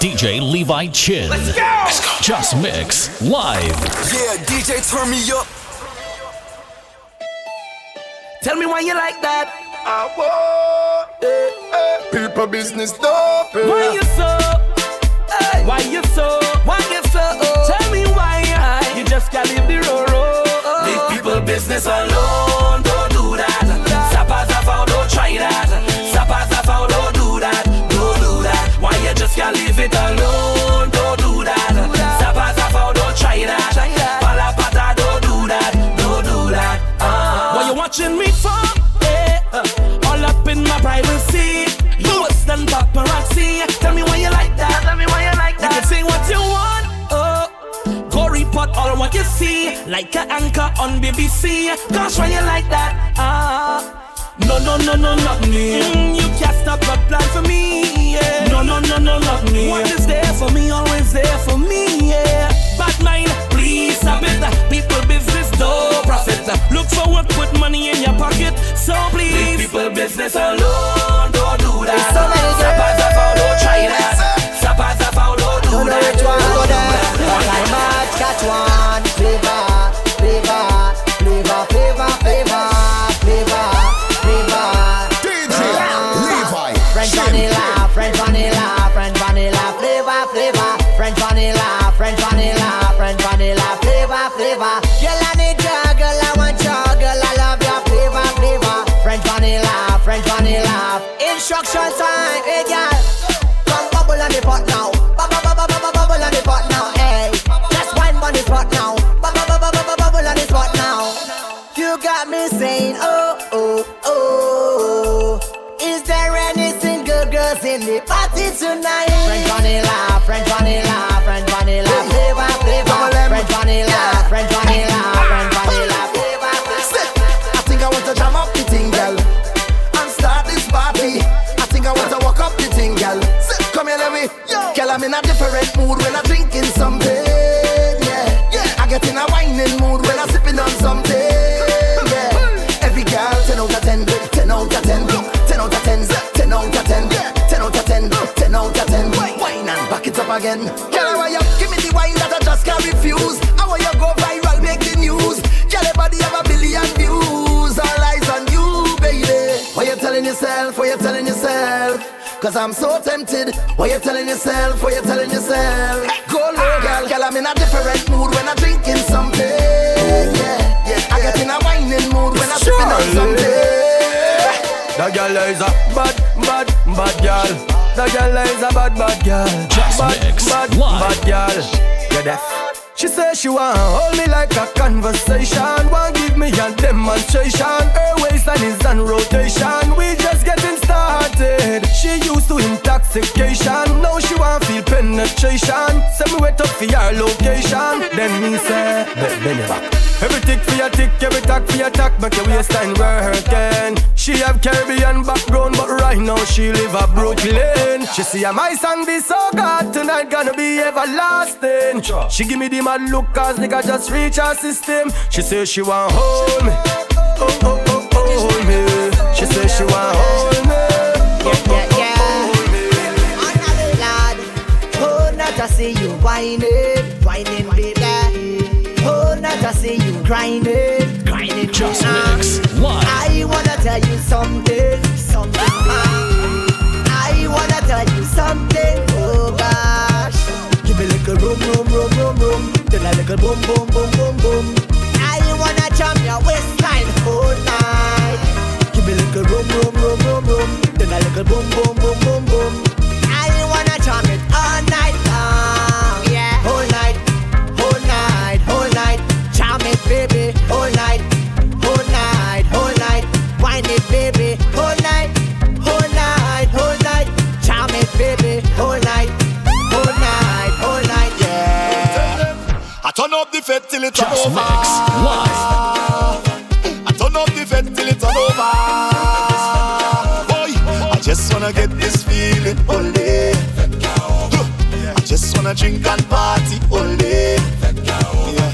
DJ Levi Chin. Let's go! Let's go. Just Mix live. Yeah, DJ, turn me up. Tell me why you like that. I want eh, eh, people business dope. eh. Why you so? Hey. Why you so? Why you so? Tell me why you just can't leave the road. Leave people business alone. Why you can't leave it alone? Don't do that. Zappa zappa, don't try that. Pala pata, don't do that. Don't do that. Ah. What you watching me for? Yeah. Uh, all up in my privacy. You worse than paparazzi. Tell me why you like that. Tell me why you like that. You can say what you want. Oh, go report all what you see. Like an anchor on BBC. Gosh, why you like that? Ah. No, no, no, no, not me. Mm, you can't stop a plan for me. Yeah. No, no, no, no, not me. What is there for me, always there for me. Yeah. Bad mind, please stop it. People business, no profit. Look for work, put money in your pocket. So please, leave people business alone. Don't do that. so many Zappa, zappa, don't try that. Zappa, zappa, don't do Don't know that. which one go Don't there. that. One I match, catch one. In a different mood when I'm drinking something. Yeah, yeah. I get in a whining mood when I'm sipping on something. Yeah. Every girl, 10 out of 10, 10 out of 10, 10 out of 10, 10 out of 10, 10 out of 10, 10 out of 10. Wine and back it up again. Girl, want you give me the wine that I just can't refuse. Cause I'm so tempted. What you telling yourself? What you telling yourself? Go low, girl. Girl, I'm in a different mood when I'm drinking something. Yeah, yeah. I get in a whining mood when I'm sipping on something. That girl is a bad, bad, bad girl. That girl is a bad, bad girl. Just bad, Mix bad, Live. bad girl. You deaf? She say she want hold me like a conversation. Want give me a demonstration. Her waistline is on rotation. We just getting started. She used to intoxication. Now she want feel penetration. Send me wait up for your location. Then me say, bend it back. Every tick for your tick, every tack for your tack. Make your waistline working. She have Caribbean background, but right now she live a Brooklyn. She see a my song be so good tonight, gonna be everlasting. She give me the mad look, cause nigga just reach her system. She say she want hold me, oh oh oh oh hold me. She say she want hold me, oh oh oh oh hold me. Lad, oh, not to see you whining, whining, baby. Oh, not to see you grinding, grinding. Just Ah. Mix live. I wanna tell you something, something. baby. I wanna tell you something. Oh gosh, give me a little room, room, room, room, room. A little boom, boom, boom, boom, boom. I wanna jam your waistline all night. Give me a little room, room, room, room, room. Then a little boom, boom, boom, boom, boom. I wanna jam it all night long, yeah. All night, all night, all night. Jam it, baby, all night, all night, all night. Wine it, baby, fed till it turn Just over. Mix live. I turn up the fed till it turn over. Boy, I just wanna get this feeling, ole. I just wanna drink and party, ole. Yeah.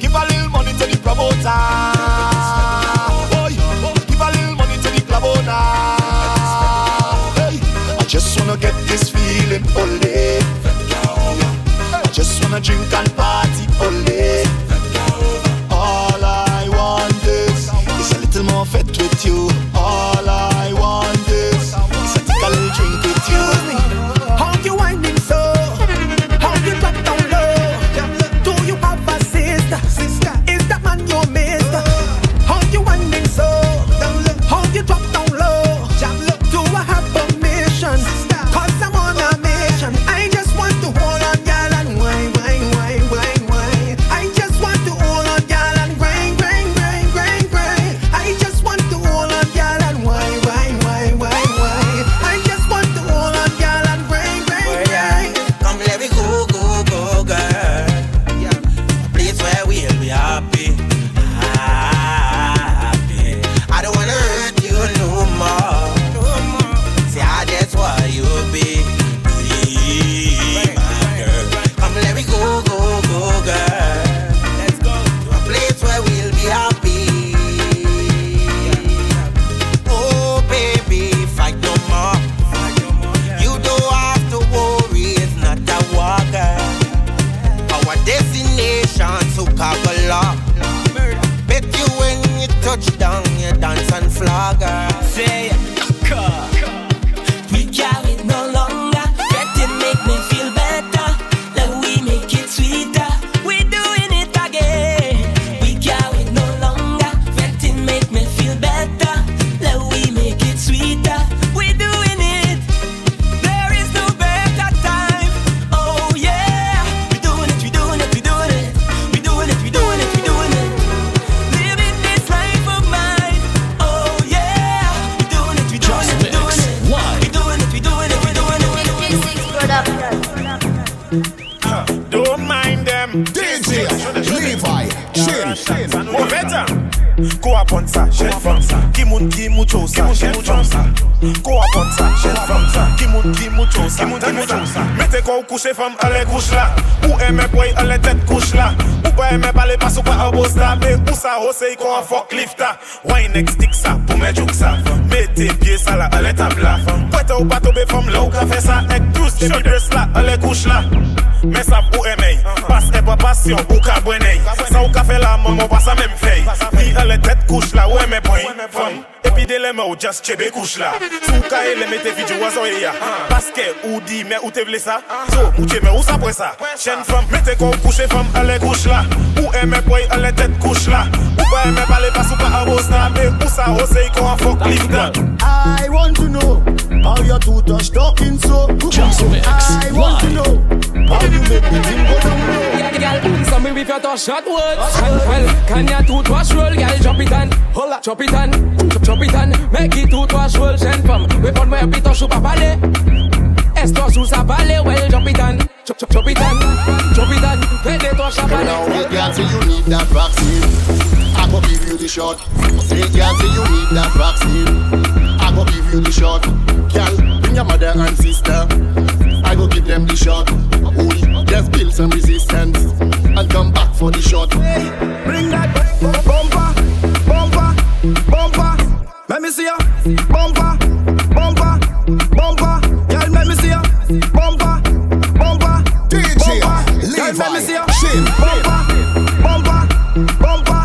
Give a little money to the promoter. Boy, give a little money to the club owner. Hey, I just wanna get this feeling, ole. just wanna drink and Go apon sa, jen fon sa. Ki moun ki mou chou sa, jen fon sa. Go apon sa, jen fon sa. Ki moun ki mou chou sa, jen fon sa. Mete kou kouche fom ale kouche la. Ou eme kwoy ale tet kouche la. Ou pa eme pale pas ou pa abos la. Me ou sa ose yi e kon an fok lifta Wine ek stik sa, pou me jouk sa? Mete pie sa la ale tabla Kwete ou pa tobe fom la ou ka fe sa? Ek drous, show dress la, ale kouche la. Me sap ou eme yi Pas e pa pasyon, ou ka bwene. Yi Sa ou ka fe la, moun moun pa sa mem fe yi Ni ale tête couche là, ouais mais point. Femme. Et puis de les mains ou just chebe couche là. Sou ka ele mette vidéo oiseau ya. Parce que ou dit mais où te vle ça. So, ou tu mais où ça après ça. Chaîne femme, mettez qu'on couche femme, elle couche là. Ou aime point, elle tête couche là. Ou pas aime parler pas ou pas à boss là. Mais où ça oh, ose qu'on a fuck lift là. I want to know how your two touch talking so. Just Mix I want to know how you make the thing go down low. Yeah, girl, answer me with your touch shot words. Well, can your toothwash roll, girl? Drop it on, holla, chop it on, chop it on. Make it toothwash roll, jeune femme. We pon moi pito chou pa pale. Esto sous sa well, drop it on, chop, chop, chop it on, chop it on. Touches à Come now, can't say you need that vaccine. I go give you the shot. Say can't say you need that vaccine. I go give you the shot. Girl, bring your mother and sister. I go give them the shot. Just build some resistance and come back for the shot. Bring that bumper, bumper, bumper. Let me see ya. Bumper, bumper, bumper. Girl, let me see ya. Bumper, bumper, DJ bumper. Girl, let me see ya. Chin. Bumper, bumper, bumper.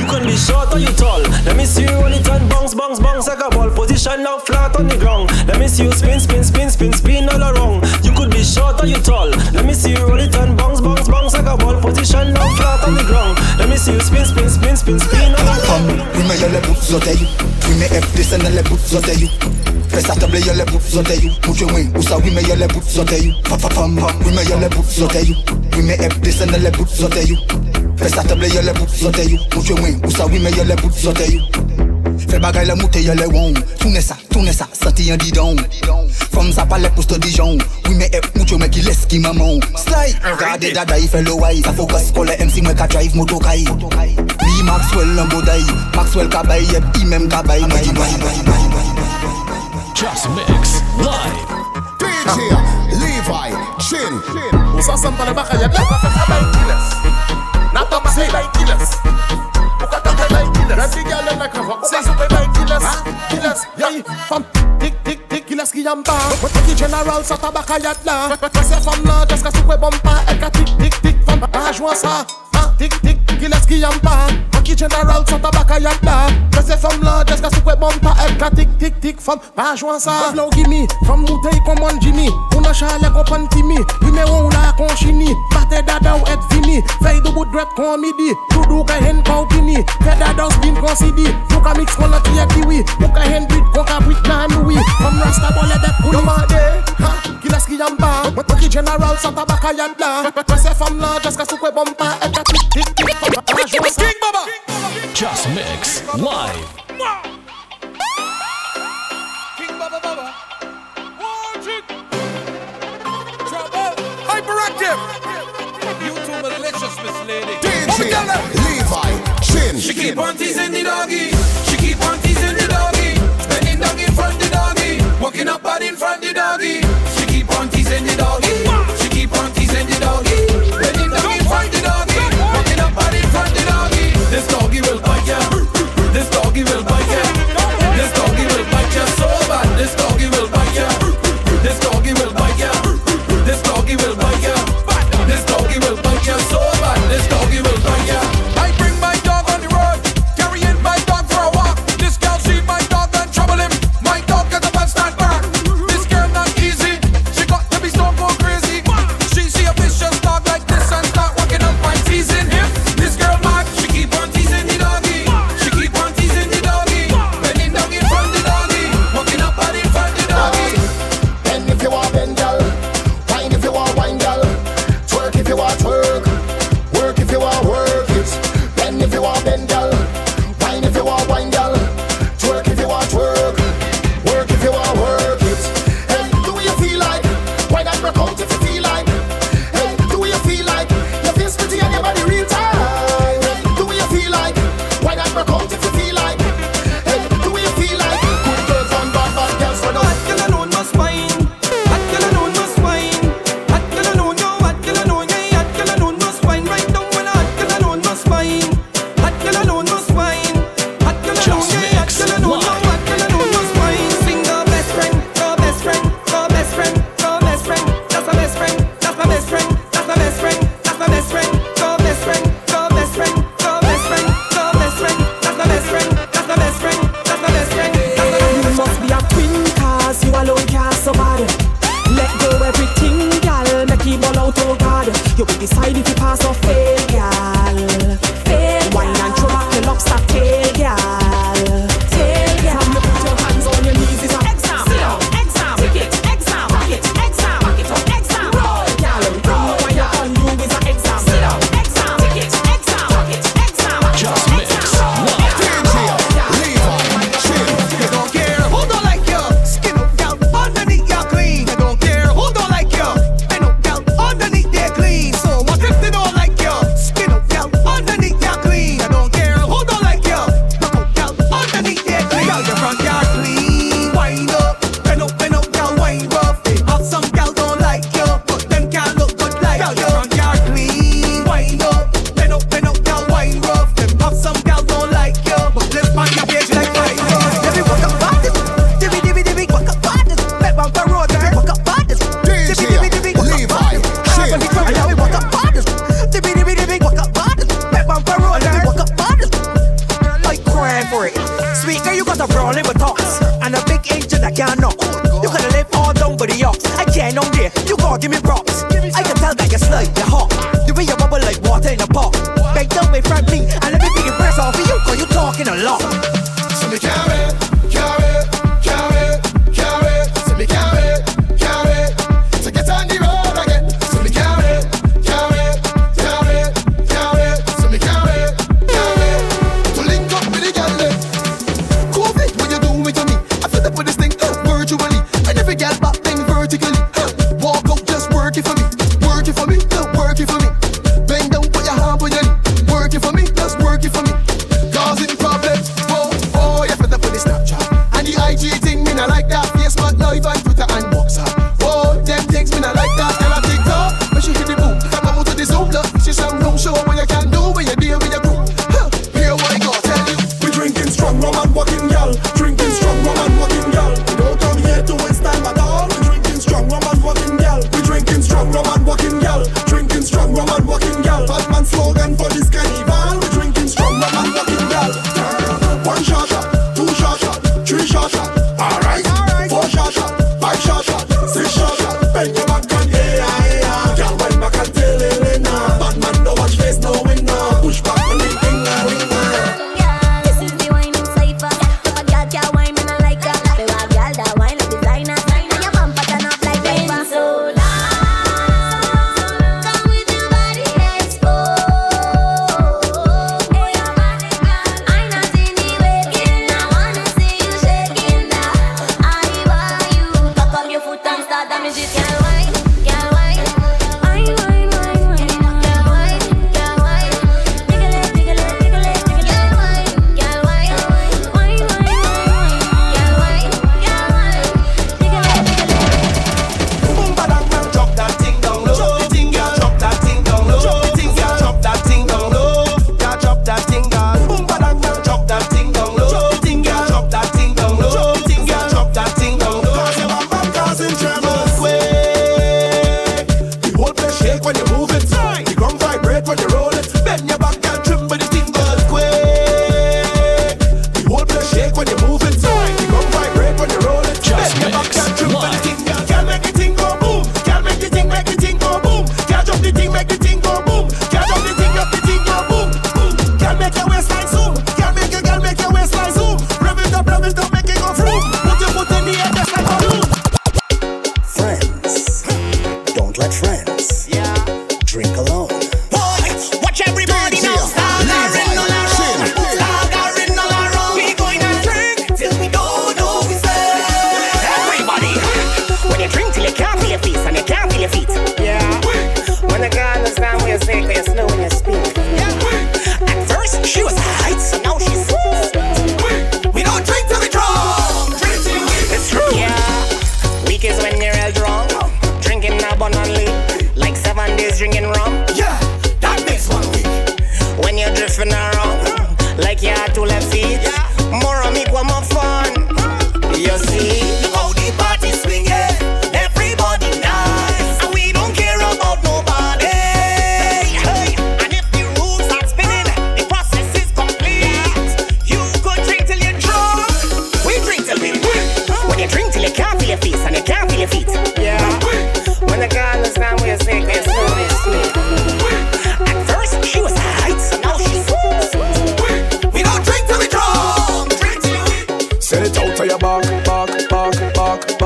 You can be short or you tall. Let me see you roll it and bounce, bounce, bounce like a ball. Position now flat on the ground. Let me see you spin, spin, spin, spin, spin all around. You spin, spin, spin, spin, spin. Oui mais y'a les bouts you. Oui mais F descend les bouts you. Fais ça table y'a les bouts you. Put your wing Ou ça oui mais y'a les bouts you. Pam pam pam Oui mais y'a les bouts you. Oui mais F descend les bouts you. Fais ça table y'a les bouts you. Put your wing Ou ça oui mais y'a les bouts you Fais bagay la moute y'a les wong Tourne ça, tourne ça, senti un didon Femme ça pas les pouces de Dijon Oui mais F mucho mais qui laisse qui maman Slide Regardez dada il fait le why Ça focus pour les MC moi ka drive moto kai Mi Maxwell Lamboday Maxwell kabay yep i même kabay Moi di bye bye bye bye Just Mix Live. DJ Levi Chin. Usa sampa le baka ya Nata sa sabay kilas Nata pa say like kilas Ukata ka like kilas Rabi gala na Say you be my killers, killers, yeah. From tick tick tick killers ki yamba. We take the general sa tabaka yadla. Say from now just ka supe bomba, eka tick tick tick from. I join sa, tick tick. Gileski and Pan Aki General sur ta baka yak da Je se fom lan, jeska soukwe bom pa ek ka tik tik tik fom Pa jwan sa Vov law gimi, fom moutey komon jimi Kounan chale kopan timi Yume ou la kon chini dada ou et vini Fey do bout dret kon midi Doudou ka hen kon kini Fey dada ou spin kon sidi Jou ka mix kon a tiye kiwi. Mou ka hen bit kon ka bit nan noui Fom rasta bole det kouni Yomade, ha, Gileski and Pan Aki General sur ta baka yak da Je se fom lan, jeska soukwe bom pa ek ka tik tik tik fom just mix live. King Baba Baba. Hyperactive. You too malicious, Miss Lady. DJ Levi Chin. She keep on teasing the doggy. She keep on teasing the doggy. In front the doggy. Walking up out in front the doggy. This doggy will bite ya. This doggy will bite ya.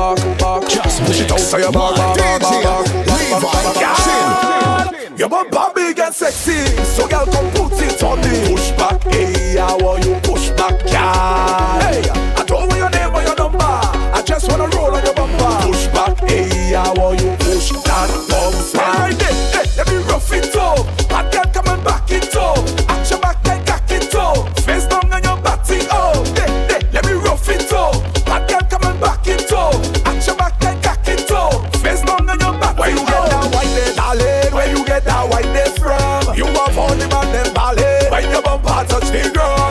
back, back. Just push it out so you back, back, back, back, back, back. Your bumper big and sexy, so girl come put it on me. Push back, hey, I want you? Push back, girl. Hey, I don't want your name or your number. I just wanna roll on your bumper. Push back, hey, I want you? Push that bumper. Negro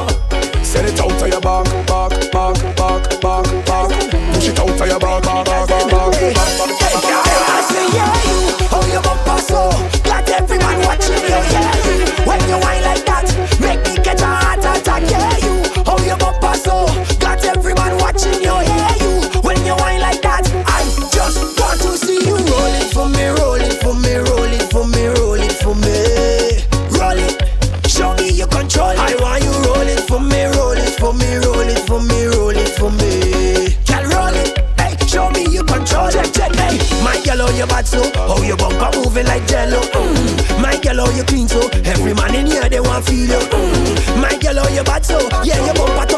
moving like jello. Mm. My girl, how you clean so? Every man in here they want feel you. Mm. My girl, how you bad so? Yeah, you bumper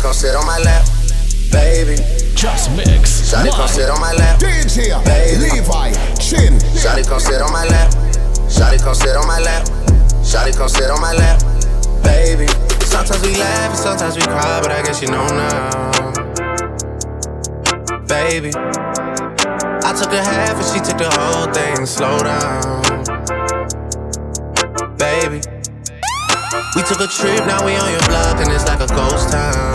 Shawty come sit on my lap, baby. Just mix. Shawty come sit on my lap, DJ baby. Levi Chin. Shawty come sit on my lap. Shawty come sit on my lap. Shawty come sit on my lap, baby. Sometimes we laugh, and sometimes we cry, but I guess you know now, baby. I took a half and she took the whole thing. Slow down, baby. We took a trip, now we on your block, and it's like a ghost town,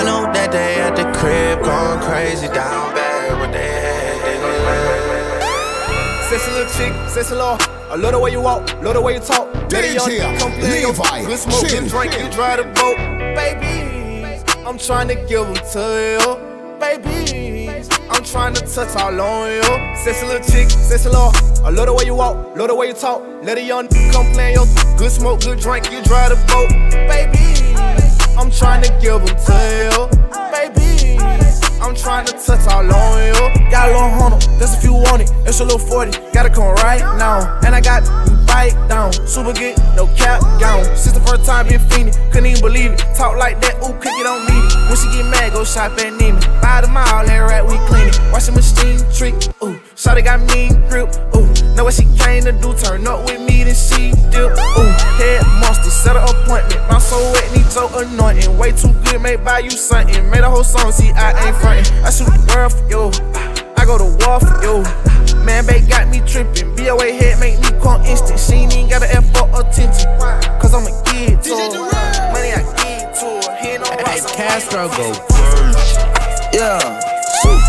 I know that they at the crib going crazy down bad with their head. Sexy little chick, sexy little. I love the way you walk, love the way you talk. Lady on DJ come play your Levi Good smoke, Chin. good drink, you drive the boat. Baby, I'm trying to give them to you. Baby, I'm trying to touch all on you. Sexy little chick, sexy little. I love the way you walk, love the way you talk. Lady young, come play your good smoke, good drink, you drive the boat. Baby, I'm trying to give them to you. Baby, I'm trying to touch all on you. Got a little hundred, that's if you want it. It's a little 40, gotta come right now. And I got bite down, super good, no cap gown. Since the first time been fiending, couldn't even believe it. Talk like that, ooh, cookie don't need it. When she get mad, go shop at Neiman. Buy the mile, that rat, we clean it. Watch the machine trick, ooh. Shawty got mean grip, ooh. Know what she came to do, turn up with me, then she dip, ooh. Head monster, set an appointment. My soul wet, need so anointing. Way too good, may buy you something. Made a whole song, see, I ain't frontin'. I shoot the world for you. I go to war for you. Man, babe got me trippin'. BOA head make me come instant. She ain't even got to F for attention. Cause I'm a kid to. Money I give Hey, Castro go Yeah, swoop,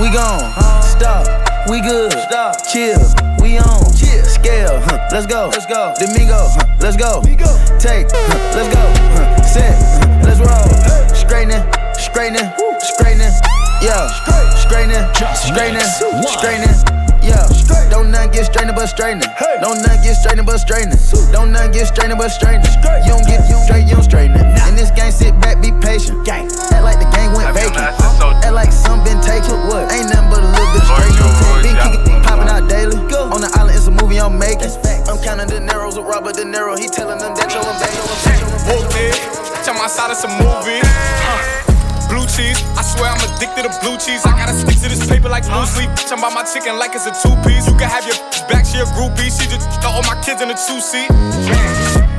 we gone. Stop, we good. Stop, chill, we on. Chill, scale, huh, let's go. Let's go. Domingo, huh, let's go. Take, huh, let's go. Huh, set, huh, let's roll. Straightening, straightening, straightening. Yeah, straightening, straightening, straightening. Yeah, don't nothing get strained but straightening. Don't nothing get strained but straightening. Don't nothing get strained but straightening. You don't get straight, you don't straighten it. In this game, sit back, be patient. Act like the game went vacant. Act like some been taken. What? Ain't nothing but a little bit of straight. Been kicking, popping out daily. On the island, it's a movie I'm making. I'm counting the narrows with Robert De Niro. He telling them that you're a baby. Whoop it. Tell my side it's a movie. Uh, Blue cheese, I swear I'm addicted to blue cheese. I gotta stick to this paper like blue sleep. Bitch, I'm by my chicken like it's a two piece. You can have your back, she a groupie. She just all my kids in a two seat.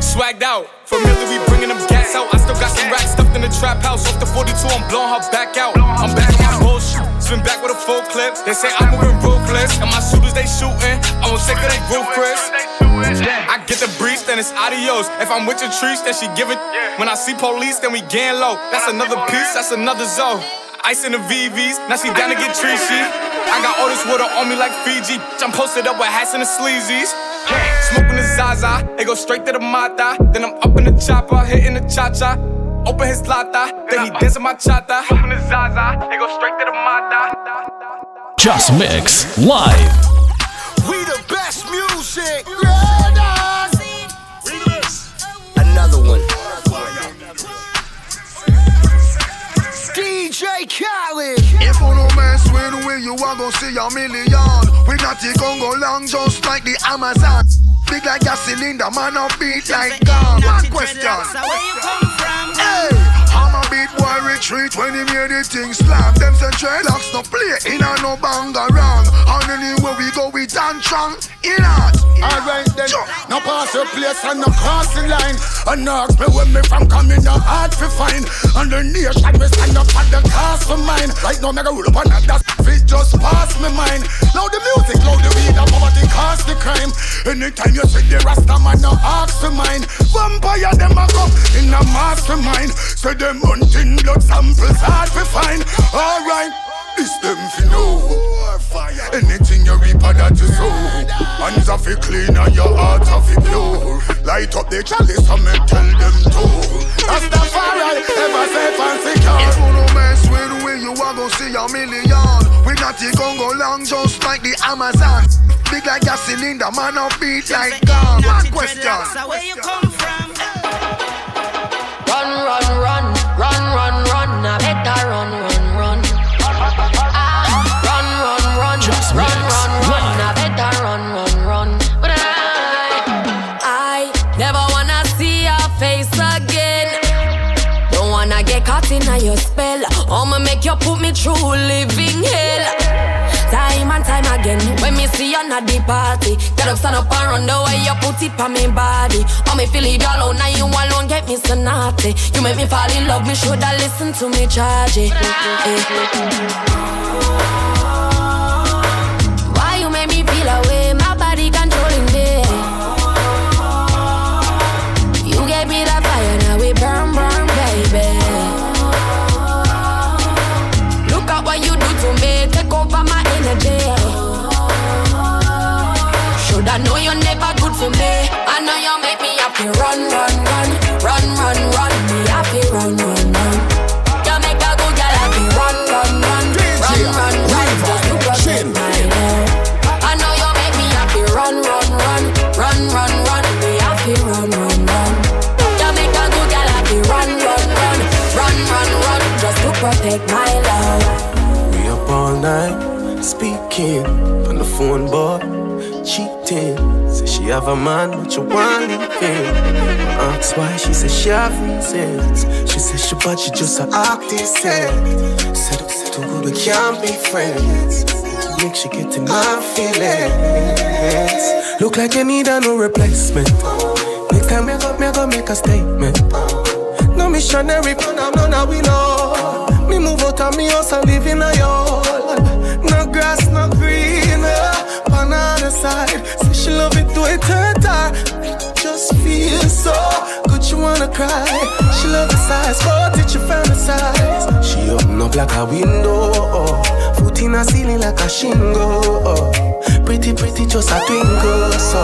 Swagged out, familiar, we bringing them gas out. I still got some racks stuffed in the trap house. Off the 42, I'm blowing her back out. I'm back on bullshit. Spin back with a full clip. They say I'm moving ruthless. And my shooters, they shooting. I won't take it, they Chris. I get the breeze, then it's adios. If I'm with your trees, then she give it. When I see police, then we gang low. That's another piece, that's another zone. Ice in the VVs, now she down to get treachy. I got all this water on me like Fiji. I'm posted up with hats and the sleazies. Smoking the Zaza, it go straight to the Mata. Then I'm up in the chopper, hitting the cha cha. Open his lata, then he uh, dancing my chata. Smoking the Zaza, it go straight to the Mata. Just Mix Live. We the best music. Another one. DJ Khaled. If you no mess with we, you are gonna see a million. We not the Congo long, just like the Amazon. Big like a cylinder, man, a beat like gun. One question. Hey, I'm a beat boy retreat when he hear the thing slam. Them say dreadlocks no play in a no bang around. And anywhere we go, we dance strong in art. Alright then, no pass your place and no crossing line. And no ask me when me from coming, no hard to find. And the nation we stand up at the cast for mine. Right now, me go roll up on that fit just pass me mind. Loud the music, loud the weed, and poverty cause the crime. Anytime you see the Rasta man, no ask for mine. Vampire them a come in a mastermind. Say them hunting blood samples hard to find. Alright, this them fi know. Anything you reap, that you sow. Hands are fi clean and your heart are fi pure. Light up the chalice and me tell them to. That's the fire, ever safe and secure. If you no mess with we, you are gonna see a million. We got the Congo long, just like the Amazon. Big like a cylinder, man, up beat like gun. One question. Where you come from? Put me through living hell. Time and time again, when me see you at the party, get up, stand up and run the way you put it on me body. Oh, me feel it alone, now you alone get me so naughty. You make me fall in love, me shoulda listen to me charge eh. it. Run, run, run, run, run, run. Me happy, run, run, run. You make a good girl happy. Run, run, run, run, run, run. Just to protect my love. I know you make me happy. Run, run, run, run, run, run. Me happy. Run, run, run. You make a good girl happy. Run, run, run, run, run, run. Just to protect my love. We up all night, speaking on the phone, boy, cheating. She have a man, but you want him. Ask why, she said she have reasons. She said she but she just a artist. Eh? Said, oh, said too good we can't be friends. Make she get in my feelings. Look like you need a new replacement. Next time me go, me go make a statement. No missionary, no, no, no, no, we know. Me move out of me house and live in a yard. Side. Say she love it to it hurt her. Just feel so good, you wanna cry. She love the size, but it you fantasize. She open up like a window, oh. foot in a ceiling like a shingle. Oh. Pretty, pretty, just a twinkle, so.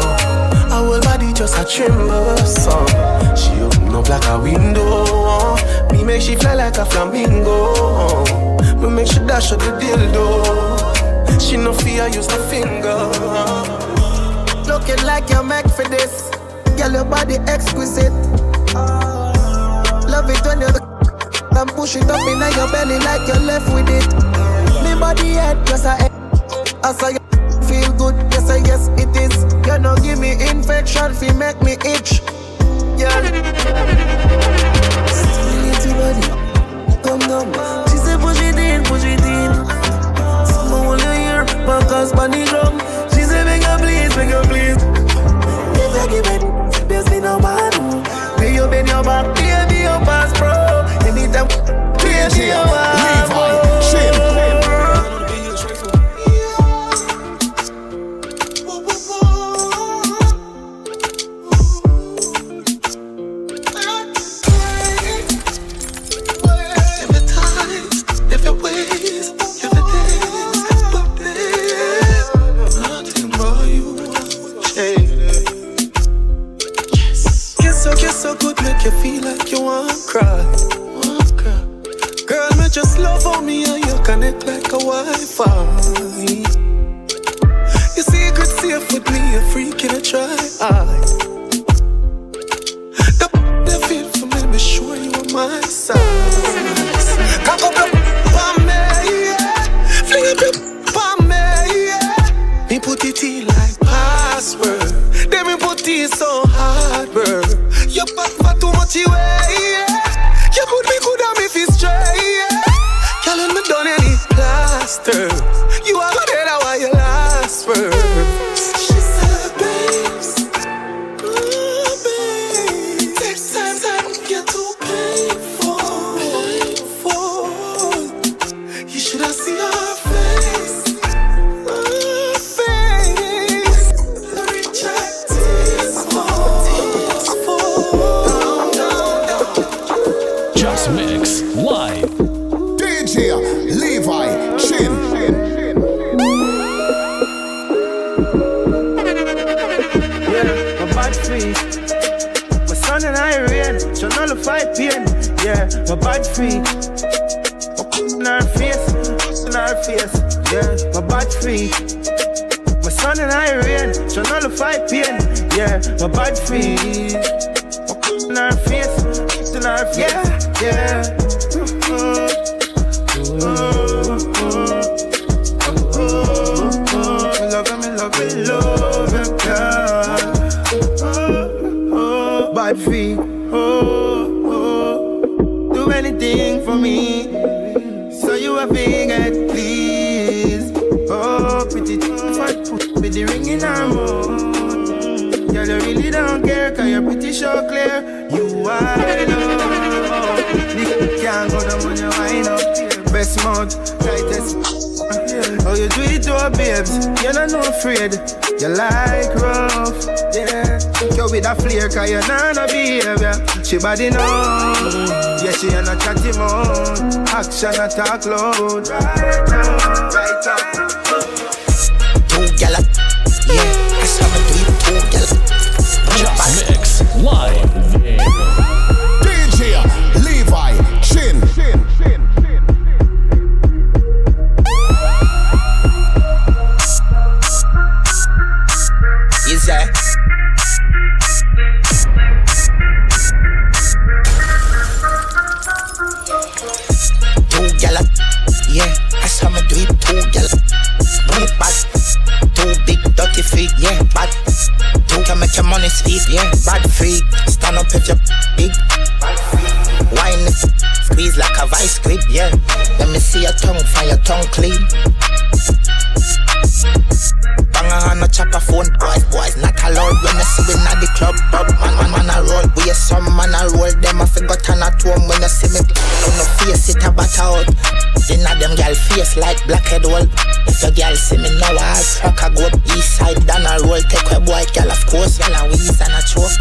Her whole body just a tremble, so. She open up like a window, oh. me make she fly like a flamingo. Oh. Me make she dash out the dildo. She no fear, use the finger. Looking like you're made for this. Girl, your body exquisite. Love it when you and push it up in your belly like you're left with it. Me body head, yes I I saw you feel good, yes I yes it is. You know give me infection, fi make me itch. Yeah. Stimulate your body, come down. She said push it in, push it in. Someone wanna hear, backers on the drum. She said make her please, make her please. If you give it, there's me no man. May you bend your back, baby, your pass pro. Anytime, baby, your. You feel like you want to cry. Girl, me just love on me and you connect like a Wi-Fi. Your secret safe with me, a freak in a try. Sure clear. You are love. You can't go down when you wind up. Best mouth, tightest. Oh, you do it to a babes, you're not no afraid. You like rough, yeah. You with a flare, cause you're not a behavior. She body know, yeah, she ain't a chatty mouth. Action attack loud, right up, right up. Wall. If your gal see me now, I rock a go up east side, down a roll, take a boy, gal, of course, gal a wheeze and a choke.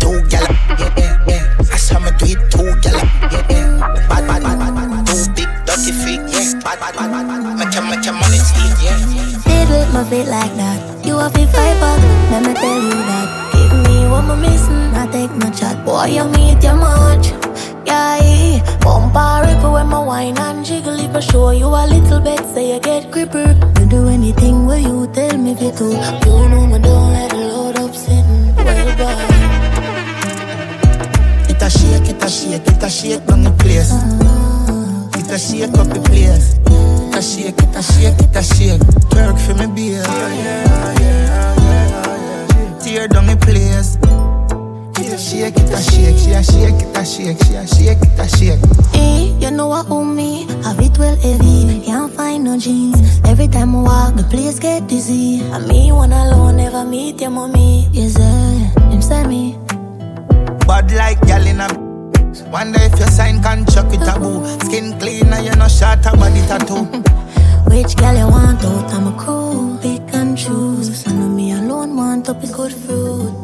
Two gal, yeah, yeah, yeah. I saw me do it, two gal, yeah, yeah. Bad, bad, bad, bad, bad. Two big dirty feet, yeah. Bad, bad, bad, bad, bad. Make your, make your money speak, yeah. Fiddle my feet like that. You have to fight back, let me tell you that. Give me what I'm missing, I take no chat. Boy, you meet your much. Yeah, bumper rip when my wine and. If I show you a little bit, say you get gripper. Me do anything where you tell me to. You know me don't let the load up sitting. Well, boy. It a shake, it a shake, it a shake down the place. It a shake up the place. It a shake, it a shake, it a shake. Twerk for me, beer. Tear down the place. Shake, it a shake, she a shake, it a shake, she a shake, it a shake. Eh, you know what own me, have it well heavy. Can't find no jeans. Every time I walk, the place get dizzy. I me one alone, never meet your mommy. Yes, sir, him say me. Bad like gal in a Wonder if you sign contract with a boo Skin clean and you no short a body tattoo Which gal you want out? I'm a cool, pick and choose. I know me alone want up is good fruit.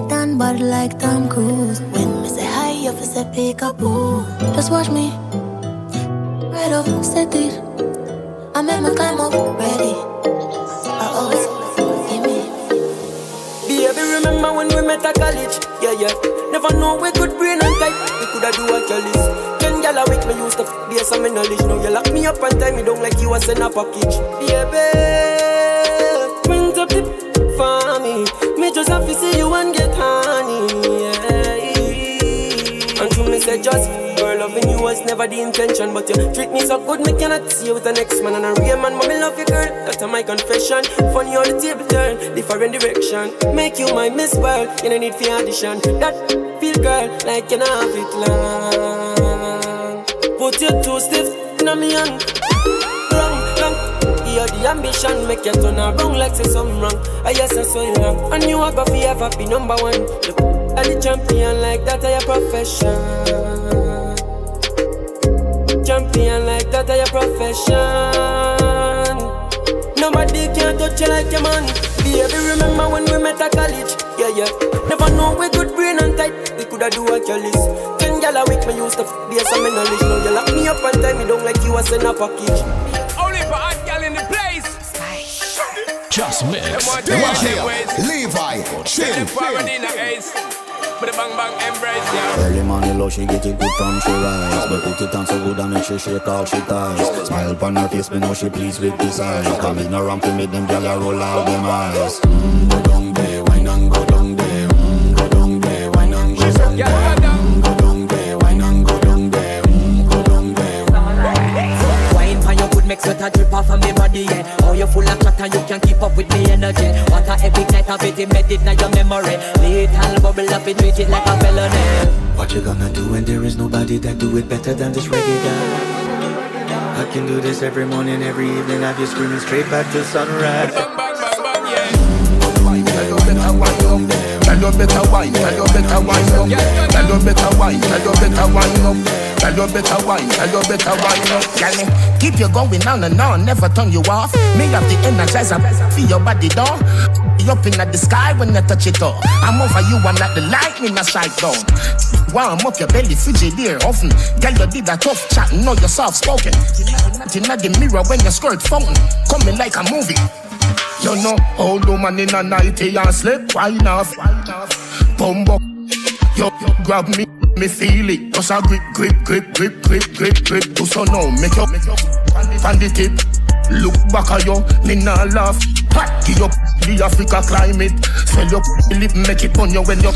My tan body like Tom Cruise. When me say hi, you fi say pick up boo. Just watch me, right off, set it. I make me climb up, ready. I always give me. Baby, remember when we met at college? Yeah, yeah. Never know we good brain and tight. We coulda do a chalice. Ten gyal a week me used to f- base on me knowledge. Now you lock me up and tie me down like you was in a package. Baby, for me. Me just have to see you and get honey. Yeah. And to me say just girl loving you was never the intention, but you treat me so good me cannot see you with the next man and a real man. Mommy love you, girl. That's my confession. Funny how the table turn, different direction. Make you my miss world. You no need for audition. That feel girl like you know have it long. Put your two stiff in me hand. Wrong. You the ambition, make you turn around like say something wrong. I yes, I saw you. And you are gonna forever be number one. You are the champion like that, I your profession. Champion like that, I your profession. Nobody can touch you like your man. Baby, remember when we met at college? Yeah, yeah. Never know we good brain and tight. We coulda do a chalice. Ten gyal a week me used to f- base on me knowledge. Now you lock me up and tie me down like you was in a package. Only for hot gal in the place. just mix. Watch here, Levi, Chin. Early morning low, she get it good from she rise. But put it on so good and make she shake all she ties. Smile upon her face, me know she pleased with this eyes. Come in around to make them gyal roll out them eyes. Mm, Go down there, wine and go down there. Mm, Go down there, wine and go down there make sweat a drip off of me body, yeah Oh, you full of chat and you can't keep up with me energy What a epic night of it embedded in your memory Little bubble up, it treat it like a felony What you gonna do when there is nobody that do it better than this reggae guy? I can do this every morning, every evening Have you screaming straight back to sunrise Tell you better wine, tell you better wine up. Tell you better wine, tell you better wine up. Tell you better wine, tell you better wine. Girl, keep you going on and on, never turn you off. Me have the energizer, feel your body down. You up in the sky when you touch it all. I'm over you, I'm like the lightning I strike down. Warm up your belly, frigidaire often. Girl, you did that tough chat, know you're soft spoken. Inna the mirror when your skirt fountain, coming like a movie. You know, old woman in a nightie and slip wine off. Bumbo, you grab me, me feel it. Just a grip, grip, grip, grip, grip, grip, grip. Do so now, make your, make on the tip. Look back at you, me nah laugh. Give up the Africa climate. Swell your lip, make it on you when you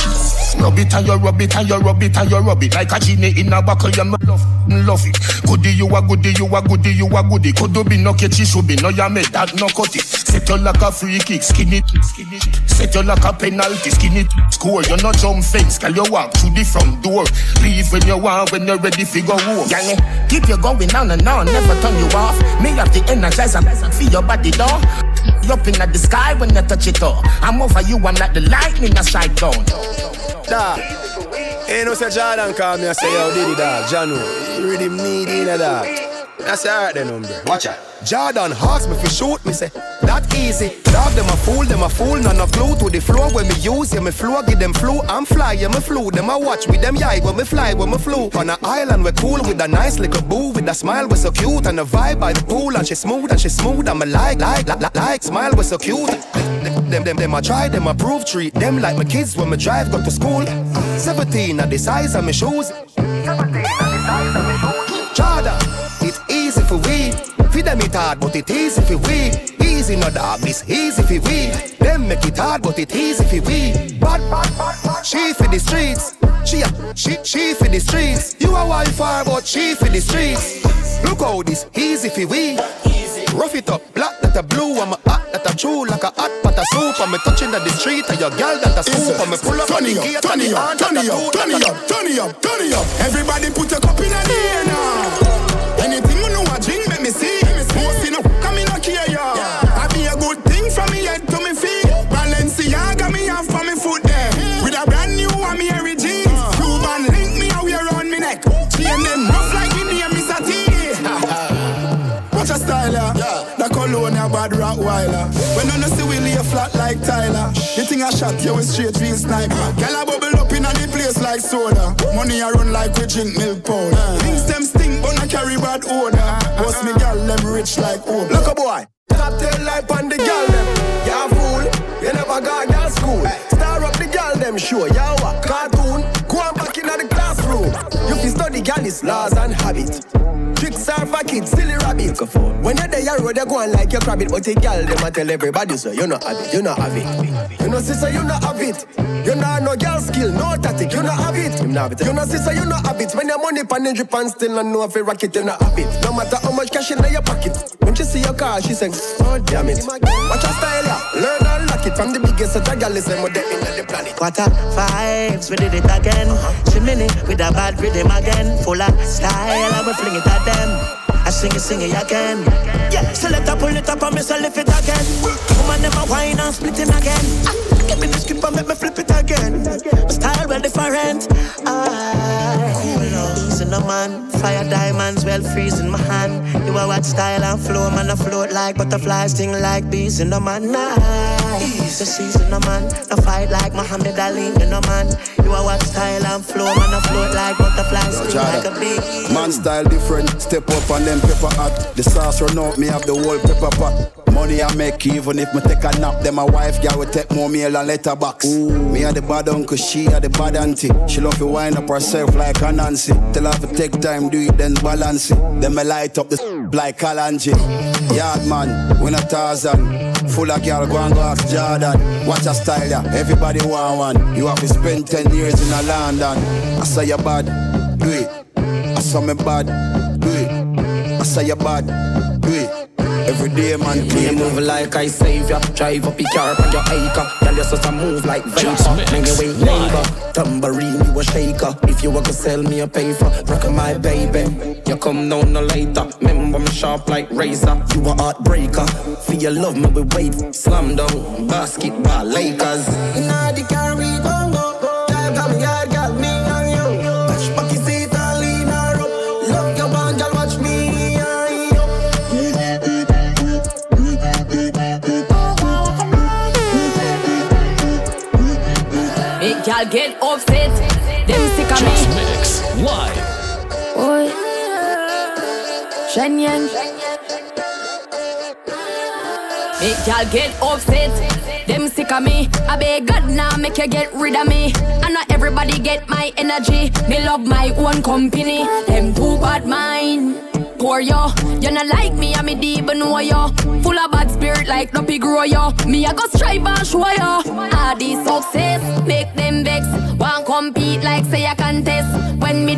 rub it and you rub it and you rub it and you rub it like a genie in a buckle. You me love, love it. Goody you a goody, you a goody, you a goody. Could be no catch it, should be no ya made that no cut it. Set you like a free kick, skin it, skin it. Set you like a penalty, skin it. Score, you no jump fence, can you walk through the front door? Leave when you want, when you're ready, figure. Girl, me keep you going on and on, never turn you off. Me have the energizer, feel your body down. You up in the sky when you touch it all. I'm over you, I'm like the lightning I strike down. Dog. Ain't eh, no say Jordan call me I say, yo, Diddy dog, Janu, you really need in a dog. I say, alright then, number. Watch out. Jordan ask me for shoot me say that easy. Dog them a fool, them a fool, none of glue to the floor when me use yeah me flow, give them flu. I'm fly, yeah me flew. Them a watch with them yai when me fly, when me flew. On a island we cool with a nice little boo with a smile we so cute and a vibe by the pool and she smooth and she smooth. I'm a like like like like, like smile we so cute. Them them them I try them I prove treat them like my kids when me drive go to school. Seventeen at the size of my shoes. Jordan, Feed them it hard, but it easy for we. Easy no dog, this easy for we. Them make it hard, but it easy for we. Bad, bad, bad, bad. She for the streets. She, a, she, she for the streets. You a wildfire, but she for the streets. Look how this easy for we. Rough it up, black that a blue, I'm a hot that a true like a hot pot of soup. I'm a touching at the street, and your girl that a scoop. I'm a pull up on the gate, and the aunt that a up, turn it up, turn it up, turn it up. Everybody put your cup in the air now. Anything you know a drink, let me see. Come in a care ya. I bad Rottweiler. When you no see we lay flat like Tyler. The thing I shot you with straight real sniper. Girl a bubble up in the place like soda. Money I run like we drink milk powder. Things them stink but not carry bad odor. Boss me girl them rich like Oprah. Look a boy. Top tail life on the girl them. Ya fool, you never got girl school. Star up the girl them show. Ya what? Cartoon, go on back in the classroom. You fi study girl is laws and habit. Tricks are for kids, silly rabbit. When you're there, you road, you go on like your rabbit. But the girl, them a tell everybody so you not have it, you not have it. You know, sister, you not have it. You not no girl skill, no tactic, you not have it. You know, sister, you not have it. When your money pan in drip and still not know if you rock it, you not have it. No matter how much cash in your pocket. When she see your car, she say, oh damn it. Watch her style, yeah. Learn and lock it from the biggest of the girl is more in the planet. Quarter vibes, we did it again. Uh-huh. Chimney with a bad rhythm again. Full of style, I will fling it at them. I sing it, sing it again. Yeah, so let her pull it up and me so lift it again. Woman, them a wine and split it again. Ah, give me the script and make me flip it again. My style well different. Ah, easy no man. Fire diamonds well freezing my hand. You are what style and flow, man. I float like butterflies, sting like bees in the man. Nice, the season no man. I fight like Muhammad Ali, you know man. You are what style and flow, man. I float like butterflies, sting like a bee. Man style different, step up on them pepper hot. The sauce run out, me have the whole pepper pot. Money I make even if me take a nap, then my wife girl will take more meal and letterbox. Ooh. Me a the bad uncle, she a the bad auntie. She love to wind up herself like a Nancy. Tell her to take time, do it, then balance it. Then me light up the like Kalanji. Yard man, we not Tarzan. Full of girl, go and go ask Jordan. Watch a style. Everybody want one. You have to spend 10 years in a London. I say you bad, do it. I saw me bad, do it. I say you bad, do it. Every day, man, me move like I save ya. Drive up your car on your acre. Tell you such a move like vapor. Then you ain't neighbor. Tambourine, you a shaker. If you want to sell me a paper, rock my baby. You come down no later. Remember me sharp like razor. You a heartbreaker. For your love, me we wait. Slam down, basketball, Lakers. Inna the car we go. Get upset. Them sick of Just me. Mix Live. Oi. Shen Yang. Make y'all get upset. Them sick of me. I beg God now make you get rid of me. And not everybody get my energy. Me love my own company. Them too bad mind. Poor yo, you not like me, I'm a deep know yo. Full of bad spirit like no pig grow yo. Me I go strive and show yo. All this success make them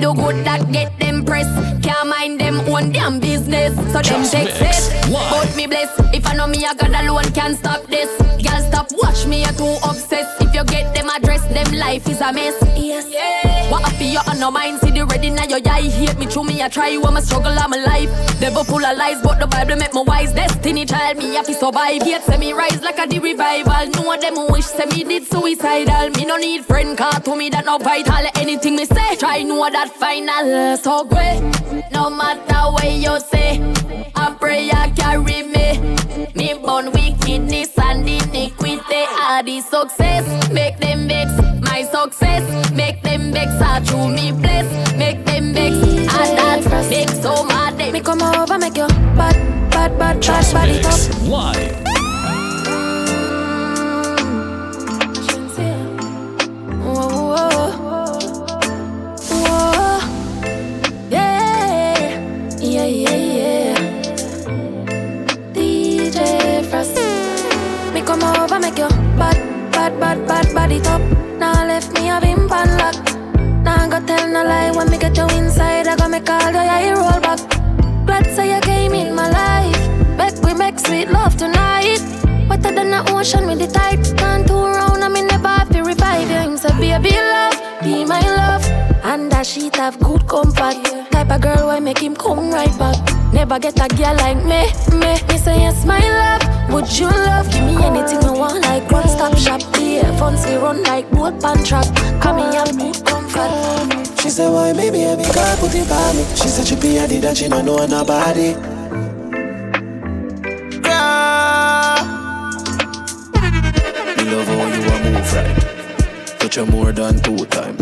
do good that get them press. Can't mind them own damn business. So them Just take mix. it. But me bless. If I know me I God alone can't stop this. Girl stop watch me, you're too obsessed. If you get them address, them life is a mess. Yes. What up for you on no mind? See the ready now your eye hate me through me. I try when my struggle of my life. Devil full of lies, but the Bible make me wise. Destiny child me have to survive. Hate say me rise like a the revival. Know them wish say me did suicidal. Me no need friend car to me that no vital. Anything me say, try know that final. So great, no matter what you say. I pray I carry me. Me born wickedness and iniquity. All the success make them vex. My success make them vex. I true me bless. Make them vex. And that make so mad. They Me come over, make you bad, bad, bad, bad, Just bad it Mix up. Live. Mm. Whoa, whoa, whoa. Make you bad, bad, bad, bad, it up. Now left me have him pan lock. Now I go tell no lie when me get you inside. I go make all your eye roll back. Glad say you came in my life. Make we make sweet love tonight. Wetter than the ocean with the tide. Can't turn round and me never have to revive you. Him say, baby love, be my love. And that sheet have good comfort. Type of girl why make him come right back. Never get a girl like me, me. Me say yes, my love. Would you love? Give me anything you want, like one stop shop. Yeah, fancy run like boat pan track. Come here, have good comfort. She said, why maybe I be God put it by me. She said she be a did that she don't know nobody. Me love how you a move right. Touch you more than two time.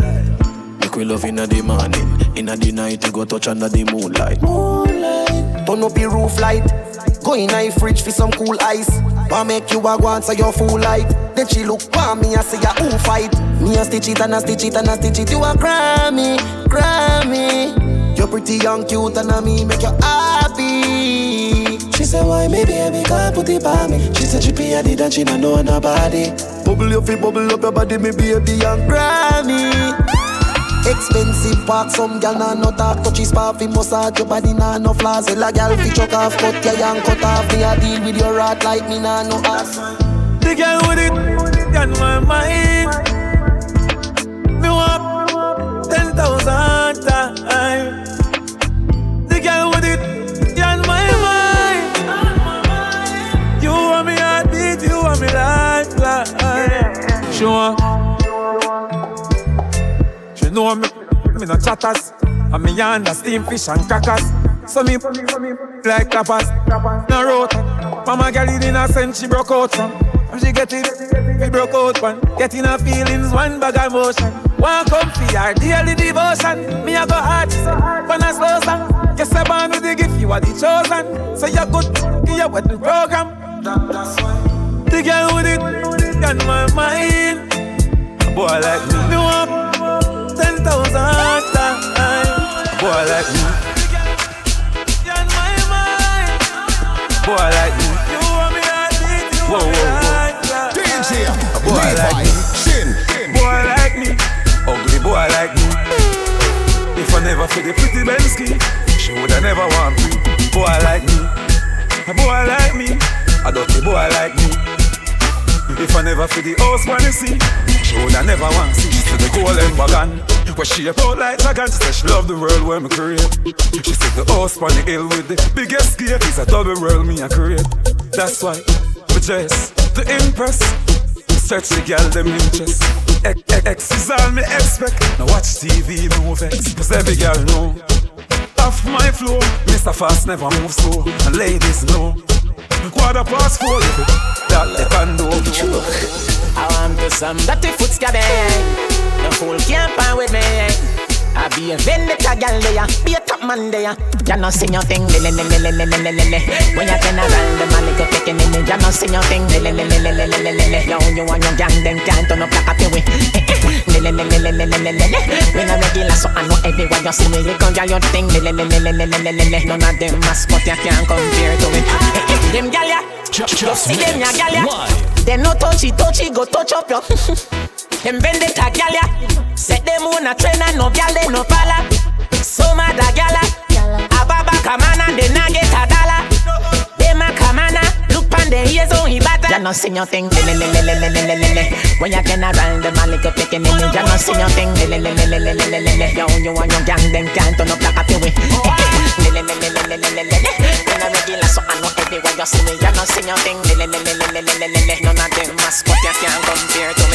Make we love inna the morning, inna the night you go touch under the moonlight. Moonlight. Turn up your roof light. Go in a fridge for some cool ice. Wa make you a go answer your full light. Then she look for me and say ya who fight. Me a stitch it and a stitch it and a stitch it. You a Grammy, Grammy. You're pretty young, cute and a me make you happy. She said, why me I be God put it by me. She said she a did that she don't know nobody. Bubble your feet, bubble up your body, me baby and Grammy. Expensive park, some gal nah no talk Touch his fi massage your body nah no flaws Tell a gal fi chuck off, cut your young cut off Me a deal with your rat like me nah no ass The girl with it on my mind. Me want ten thousand times. The girl with it on my mind. You want me heartbeat, you want me lifeline. She want. Know me, me no chatters. And me under steam fish and crackers. So me like clappers. No road. Mama girl it innocent, she broke out from. And she get it, we broke out one. Getting her feelings, one bag of emotion. One come for her daily devotion. Me a go hard, when I slow song. Yes, I born with the gift, you are the chosen. So you good, give your wedding program. that, that's why. The girl with it on my mind. A boy like me, me want ten thousand times. Boy like me. On my mind. A boy like me. You want me heartbeat, you Whoa, whoa, whoa. DJ, A boy like me. Chin. Boy like me. Ugly boy like me. If I never feel the pretty Bensky, she woulda never want me. Boy like me. A boy like me. A dirty boy like me. If I never feel the house wanna see, she woulda never want see. The wagon, where she out like dragon. She said she love the world where me create. She said the house on the hill with the biggest gate is a double world me a create. That's why we dress to impress. Search the girl them interest. X, X, X is all me expect. Now watch TV, no vex. Cause every girl know. Off my flow, Mr. Fast never move slow. And ladies know. Quarter past four, that they can do. I want to some dirty foot scabbing. No fool can't find with me. I be a vendetta gal there, be a top man there. You not see your thing, lele lele lele lele lele. When you turn around, the man little picking in it. You not see your thing, lele lele lele lele lele. Yo, you and your gang, then can't turn up like a when I regular, so I know everyone you see me, you can get your thing. None of them mask, but you can't compare to me. Them gal ya, just see them ya gal ya. They no touchy touchy, go touch up your. Them vendetta gal ya, set them on a train and no gal they no pala. So mad a gal ya, Ababa Kamana, they na get a dollar. Them a Kamana, look pon their ears on his back. Ya no sing your thing. le le le le le le le le When you can around them and little picking in, Ya no sing your thing. le le le le le le le le le. Yo, you and your gang, them can't le le le le le When I regular, so I know everywhere you see me, Ya no sing your thing. le le le le le None of them must, but you can't compare to me.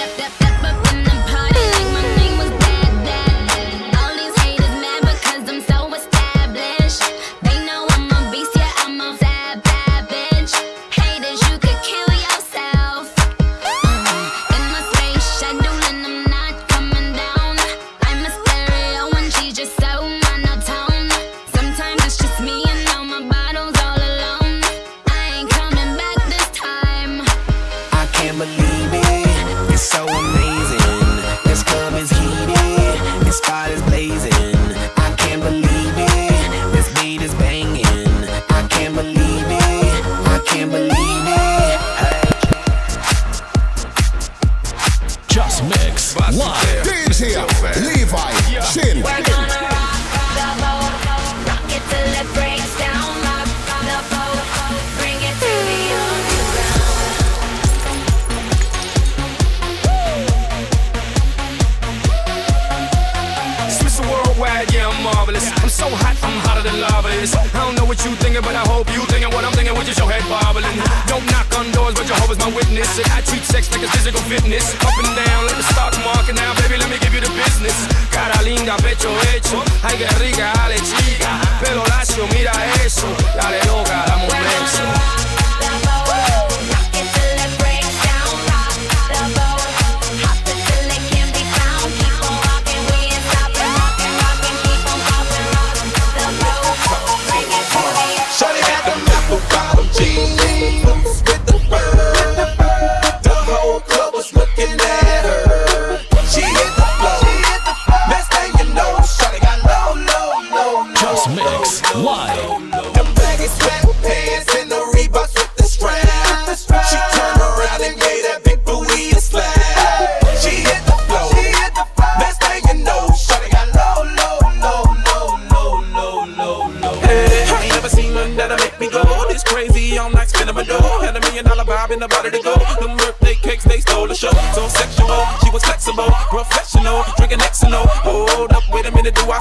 step, step, step,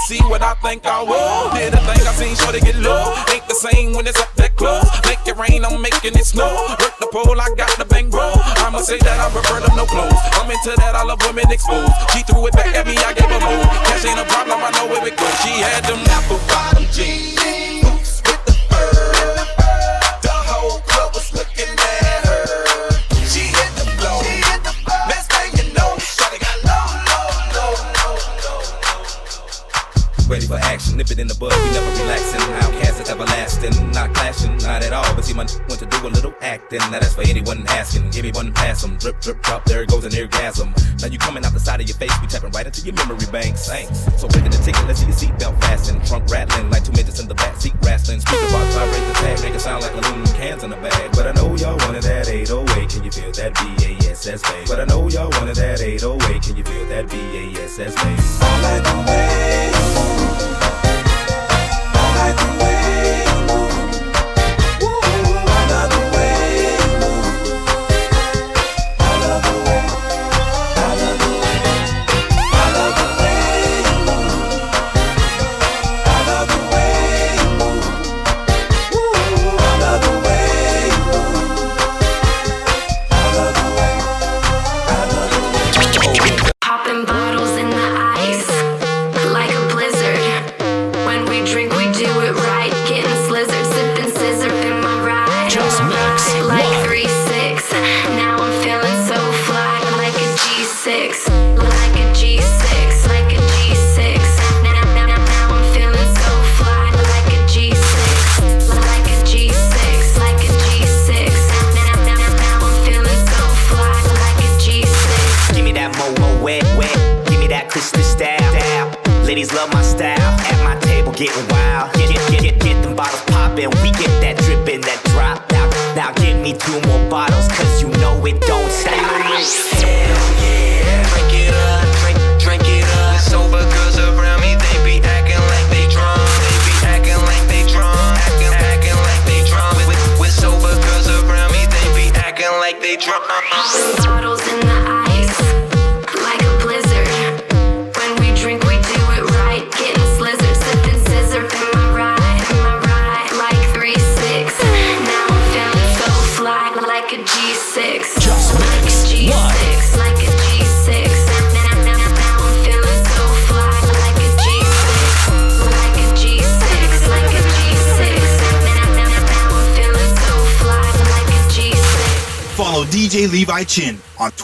See what I think I will. Did a thing I seen, sure they get low. Ain't the same when it's up that close. Make it rain, I'm making it snow. Work the pole, I got the bankroll. I'ma say that I prefer them no clothes. I'm into that, I love women exposed. She threw it drip, drip, drop, there goes an orgasm. Now you coming out the side of your face, we tapping right into your memory bank, Thanks. So within the ticket, let's see your seatbelt fastened. Trunk rattling like two midgets in the back seat wrestling. Speaker box vibrate the tag, make it sound like aluminum cans in a bag. But I know y'all wanted that 808, can you feel that B-A-S-S, bass? But I know y'all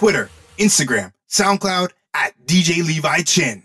Twitter, Instagram, SoundCloud at DJ Levi Chin.